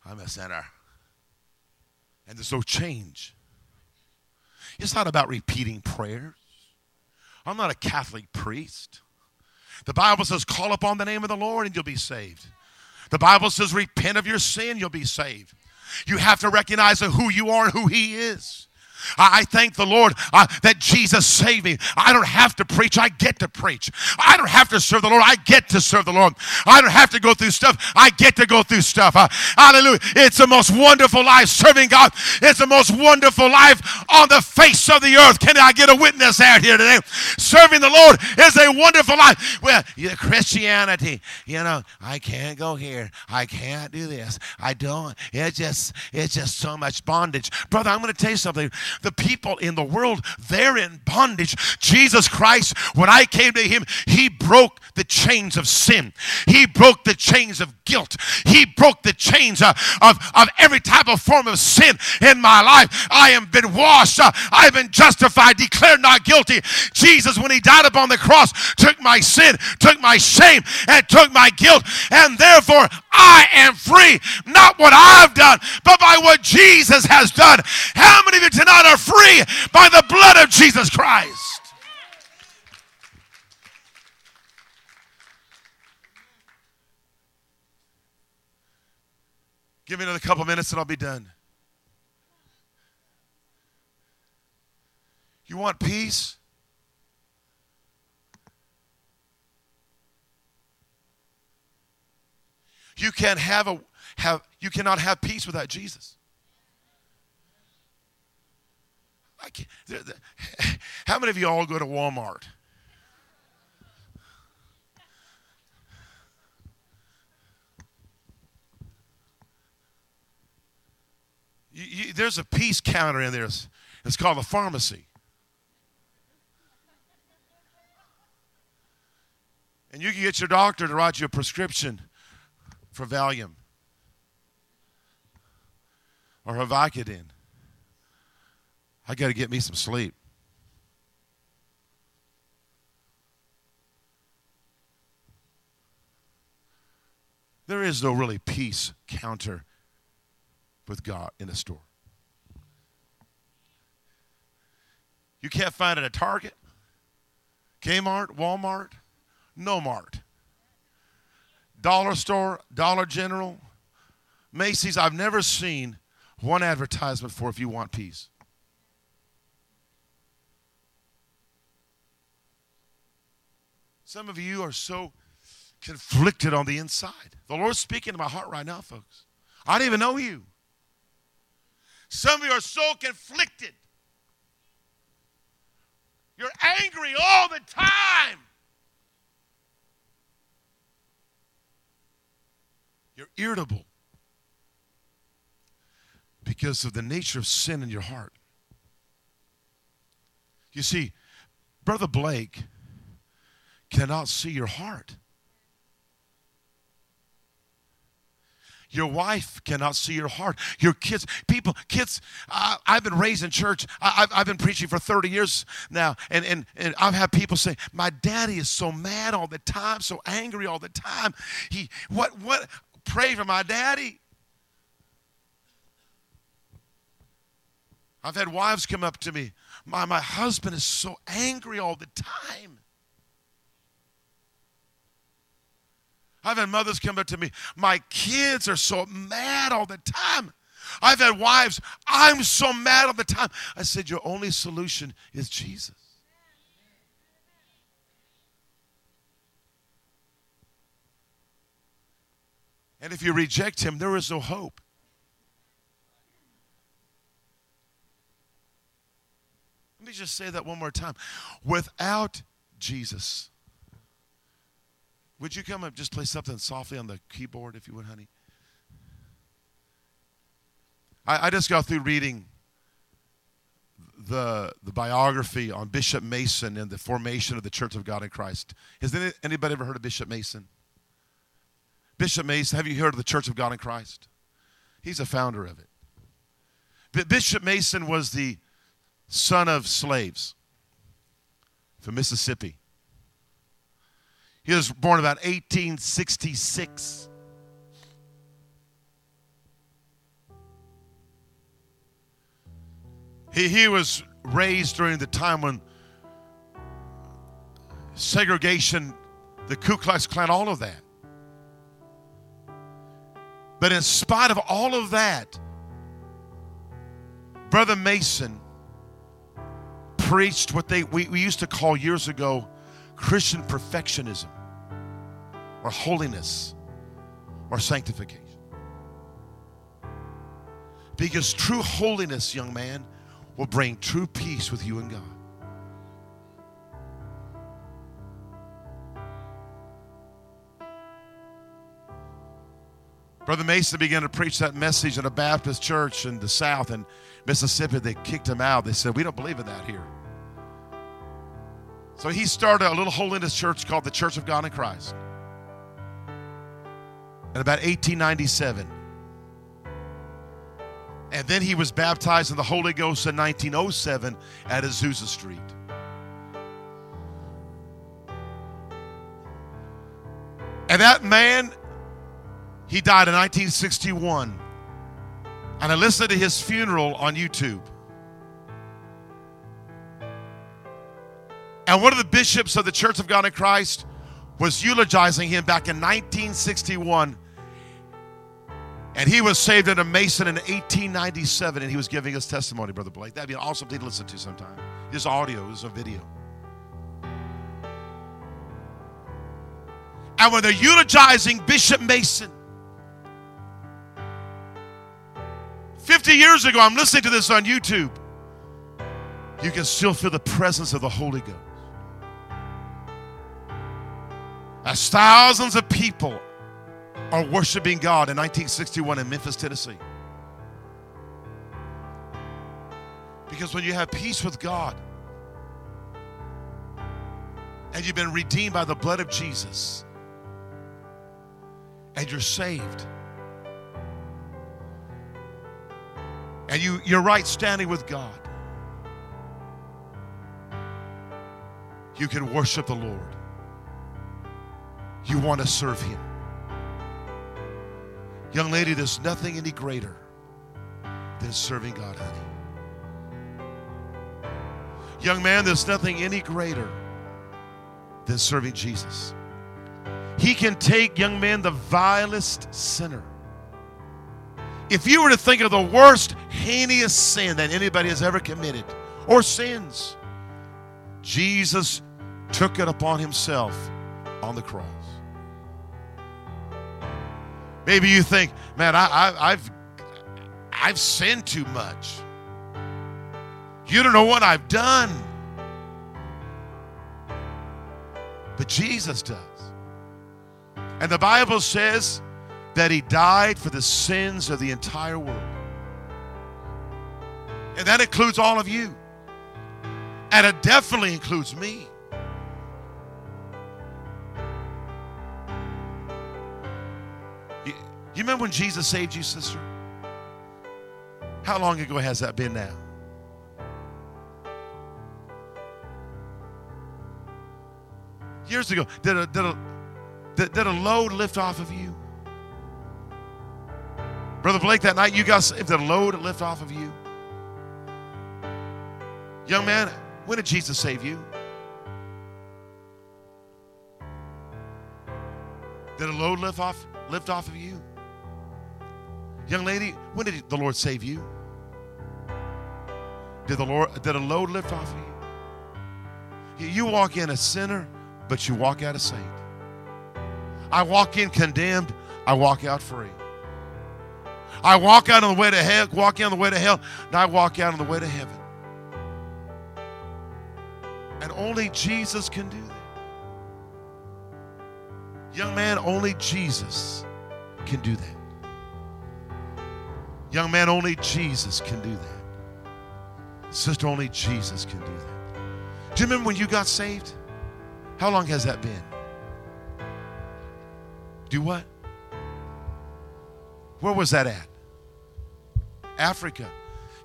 I'm a sinner. And there's no change. It's not about repeating prayers. I'm not a Catholic priest. The Bible says, call upon the name of the Lord and you'll be saved. The Bible says, repent of your sin, you'll be saved. You have to recognize who you are and who He is. I thank the Lord uh, that Jesus saved me. I don't have to preach, I get to preach. I don't have to serve the Lord, I get to serve the Lord. I don't have to go through stuff, I get to go through stuff. Uh, hallelujah. It's the most wonderful life serving God. It's the most wonderful life on the face of the earth. Can I get a witness out here today? Serving the Lord is a wonderful life. Well, Christianity, you know, I can't go here. I can't do this. I don't. It's just, it's just so much bondage. Brother, I'm going to tell you something the people in the world, they're in bondage. Jesus Christ, when I came to him, he broke the chains of sin. He broke the chains of guilt. He broke the chains of, of, of every type of form of sin in my life. I have been washed. Uh, I've been justified, declared not guilty. Jesus, when he died upon the cross, took my sin, took my shame, and took my guilt. And therefore, I am free. Not what I've done, but by what Jesus has done. How many of you tonight are free by the blood of Jesus Christ? Give me another couple minutes and I'll be done. You want peace? You can't have a have you cannot have peace without Jesus. like, how many of you all go to Walmart? You, you, there's a peace counter in there. It's, it's called a pharmacy. And you can get your doctor to write you a prescription for Valium or Vicodin. I got to get me some sleep. There is no really peace counter with God in a store. You can't find it at Target, Kmart, Walmart, no mart. Dollar store, Dollar General, Macy's. I've never seen one advertisement for if you want peace. Some of you are so conflicted on the inside. The Lord's speaking to my heart right now, folks. I don't even know you. Some of you are so conflicted. You're angry all the time. You're irritable because of the nature of sin in your heart. You see, Brother Blake cannot see your heart. Your wife cannot see your heart. Your kids, people, kids, uh, I've been raised in church. I, have I've been preaching for 30 years now. And, and, and I've had people say, my daddy is so mad all the time, so angry all the time. He, what, what, pray for my daddy. I've had wives come up to me. My, my husband is so angry all the time. I've had mothers come up to me. My kids are so mad all the time. I've had wives, I'm so mad all the time. I said, Your only solution is Jesus. And if you reject him, there is no hope. Let me just say that one more time. Without Jesus, would you come up just play something softly on the keyboard if you would, honey? I, I just got through reading the, the biography on Bishop Mason and the formation of the Church of God in Christ. Has any, anybody ever heard of Bishop Mason? Bishop Mason, have you heard of the Church of God in Christ? He's a founder of it. Bishop Mason was the son of slaves from Mississippi. He was born about 1866. He, he was raised during the time when segregation, the Ku Klux Klan, all of that. But in spite of all of that, Brother Mason preached what they we, we used to call years ago Christian perfectionism or holiness or sanctification. Because true holiness, young man, will bring true peace with you and God. Brother Mason began to preach that message in a Baptist church in the South in Mississippi. They kicked him out. They said, We don't believe in that here. So he started a little holiness church called the Church of God in Christ. In about 1897. And then he was baptized in the Holy Ghost in 1907 at Azusa Street. And that man, he died in 1961. And I listened to his funeral on YouTube. And one of the bishops of the Church of God in Christ was eulogizing him back in 1961. And he was saved in a Mason in 1897, and he was giving his testimony, Brother Blake. That'd be an awesome thing to listen to sometime. His audio, his a video. And when they're eulogizing Bishop Mason, 50 years ago, I'm listening to this on YouTube. You can still feel the presence of the Holy Ghost. As thousands of people are worshiping God in 1961 in Memphis, Tennessee. Because when you have peace with God and you've been redeemed by the blood of Jesus and you're saved and you, you're right standing with God, you can worship the Lord. You want to serve Him. Young lady, there's nothing any greater than serving God, honey. Young man, there's nothing any greater than serving Jesus. He can take, young man, the vilest sinner. If you were to think of the worst, heinous sin that anybody has ever committed or sins, Jesus took it upon himself on the cross. Maybe you think, man, I, I, I've I've sinned too much. You don't know what I've done. But Jesus does. And the Bible says that he died for the sins of the entire world. And that includes all of you. And it definitely includes me. You, remember when Jesus saved you, sister? How long ago has that been now? Years ago. Did a, did a, did, did a load lift off of you? Brother Blake, that night you got saved, did a load lift off of you? Young man, when did Jesus save you? Did a load lift off, lift off of you? Young lady, when did the Lord save you? Did the Lord did a load lift off of you? You walk in a sinner, but you walk out a saint. I walk in condemned, I walk out free. I walk out on the way to hell, walk in on the way to hell, and I walk out on the way to heaven. And only Jesus can do that. Young man, only Jesus can do that. Young man, only Jesus can do that. Sister, only Jesus can do that. Do you remember when you got saved? How long has that been? Do what? Where was that at? Africa.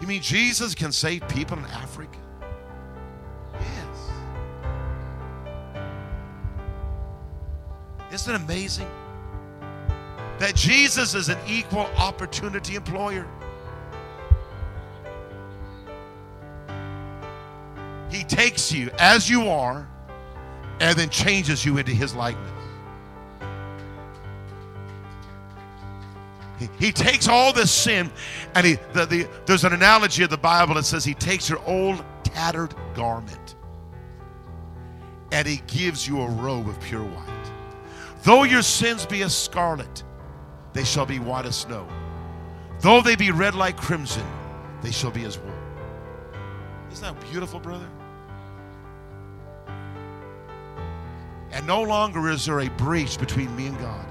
You mean Jesus can save people in Africa? Yes. Isn't it amazing? That Jesus is an equal opportunity employer. He takes you as you are and then changes you into his likeness. He, he takes all this sin and he the, the, there's an analogy of the Bible that says he takes your old tattered garment and he gives you a robe of pure white. Though your sins be as scarlet, they shall be white as snow. Though they be red like crimson, they shall be as wool. Isn't that beautiful, brother? And no longer is there a breach between me and God.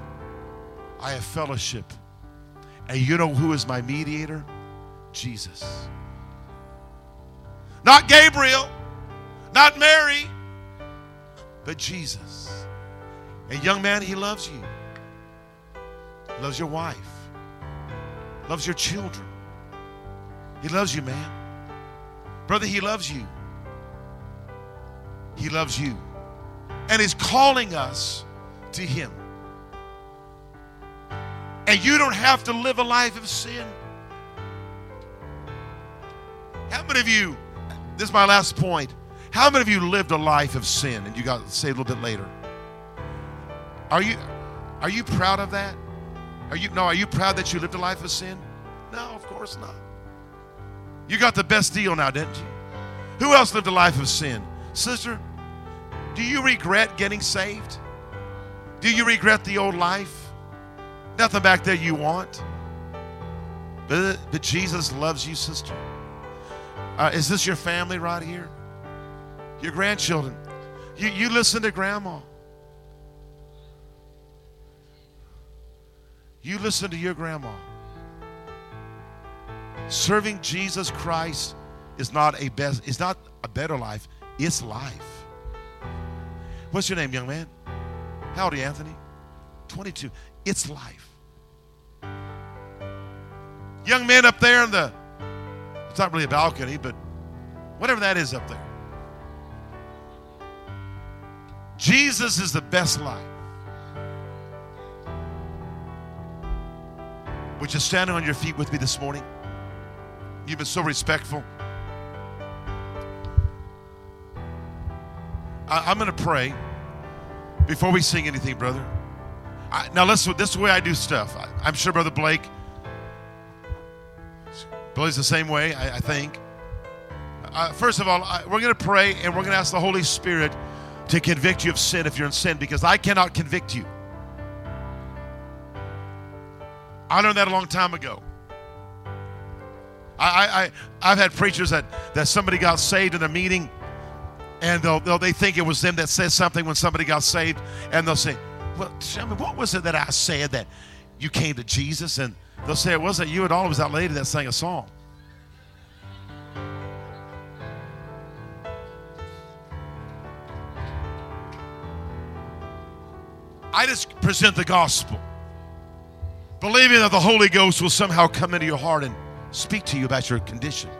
I have fellowship. And you know who is my mediator? Jesus. Not Gabriel, not Mary, but Jesus. A young man, he loves you loves your wife, loves your children. He loves you, man. Brother, He loves you. He loves you. And He's calling us to Him. And you don't have to live a life of sin. How many of you, this is my last point, how many of you lived a life of sin and you got saved a little bit later? Are you are you proud of that? Are you no, are you proud that you lived a life of sin? No, of course not. You got the best deal now, didn't you? Who else lived a life of sin? Sister, do you regret getting saved? Do you regret the old life? Nothing back there you want. But, but Jesus loves you, sister. Uh, is this your family right here? Your grandchildren? You, you listen to grandma. You listen to your grandma. Serving Jesus Christ is not a best it's not a better life, it's life. What's your name, young man? How old are you, Anthony? 22. It's life. Young man up there in the it's not really a balcony, but whatever that is up there. Jesus is the best life. Would you stand on your feet with me this morning? You've been so respectful. I, am going to pray before we sing anything, brother. I, now, listen, this is the way I do stuff. I, am sure Brother Blake believes the same way, I, I think. Uh, first of all, I, we're going to pray and we're going to ask the Holy Spirit to convict you of sin if you're in sin because I cannot convict you. I learned that a long time ago. I, I, I've had preachers that, that somebody got saved in a meeting and they'll, they'll, they think it was them that said something when somebody got saved and they'll say, well, tell me, what was it that I said that you came to Jesus? And they'll say, it wasn't you at all. It was that lady that sang a song. I just present the gospel, believing that the Holy Ghost will somehow come into your heart and speak to you about your condition.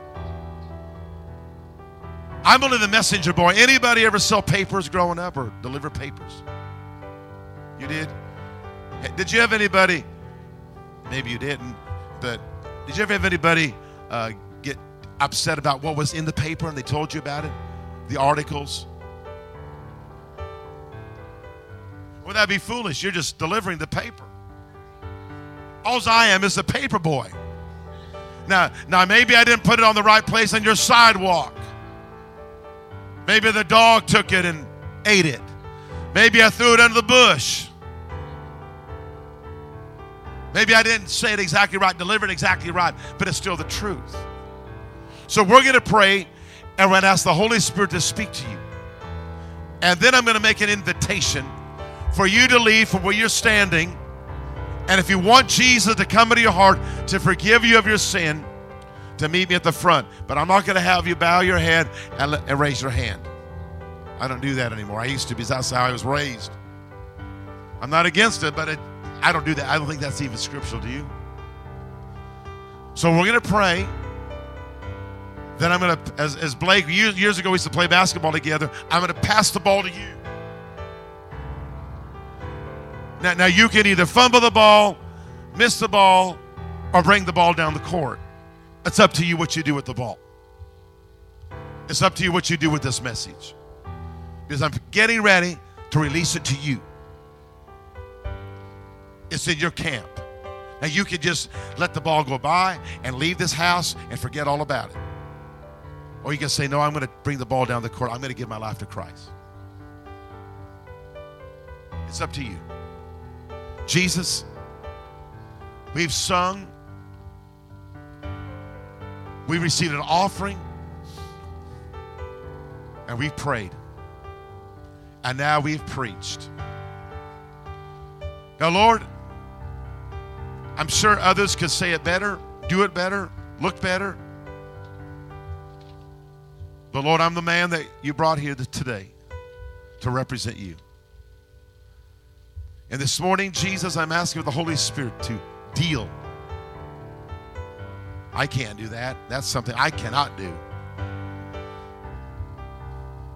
I'm only the messenger boy. Anybody ever sell papers growing up or deliver papers? You did? Did you have anybody? Maybe you didn't, but did you ever have anybody uh, get upset about what was in the paper and they told you about it? The articles? Would that be foolish? You're just delivering the paper. All I am is a paper boy. Now, now maybe I didn't put it on the right place on your sidewalk. Maybe the dog took it and ate it. Maybe I threw it under the bush. Maybe I didn't say it exactly right, deliver it exactly right, but it's still the truth. So we're going to pray and we're going to ask the Holy Spirit to speak to you. And then I'm going to make an invitation for you to leave from where you're standing. And if you want Jesus to come into your heart to forgive you of your sin, to meet me at the front. But I'm not going to have you bow your head and, and raise your hand. I don't do that anymore. I used to because that's how I was raised. I'm not against it, but it, I don't do that. I don't think that's even scriptural. Do you? So we're going to pray. Then I'm going to, as, as Blake, years, years ago, we used to play basketball together. I'm going to pass the ball to you. Now, now you can either fumble the ball, miss the ball, or bring the ball down the court. It's up to you what you do with the ball. It's up to you what you do with this message. Because I'm getting ready to release it to you. It's in your camp. Now you can just let the ball go by and leave this house and forget all about it. Or you can say, No, I'm going to bring the ball down the court. I'm going to give my life to Christ. It's up to you. Jesus, we've sung, we received an offering, and we've prayed. And now we've preached. Now, Lord, I'm sure others could say it better, do it better, look better. But Lord, I'm the man that you brought here today to represent you. And this morning, Jesus, I'm asking of the Holy Spirit to deal. I can't do that. That's something I cannot do.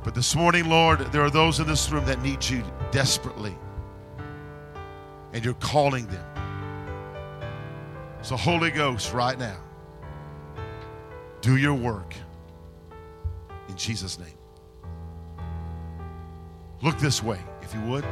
But this morning, Lord, there are those in this room that need you desperately. And you're calling them. So, Holy Ghost, right now, do your work in Jesus' name. Look this way, if you would.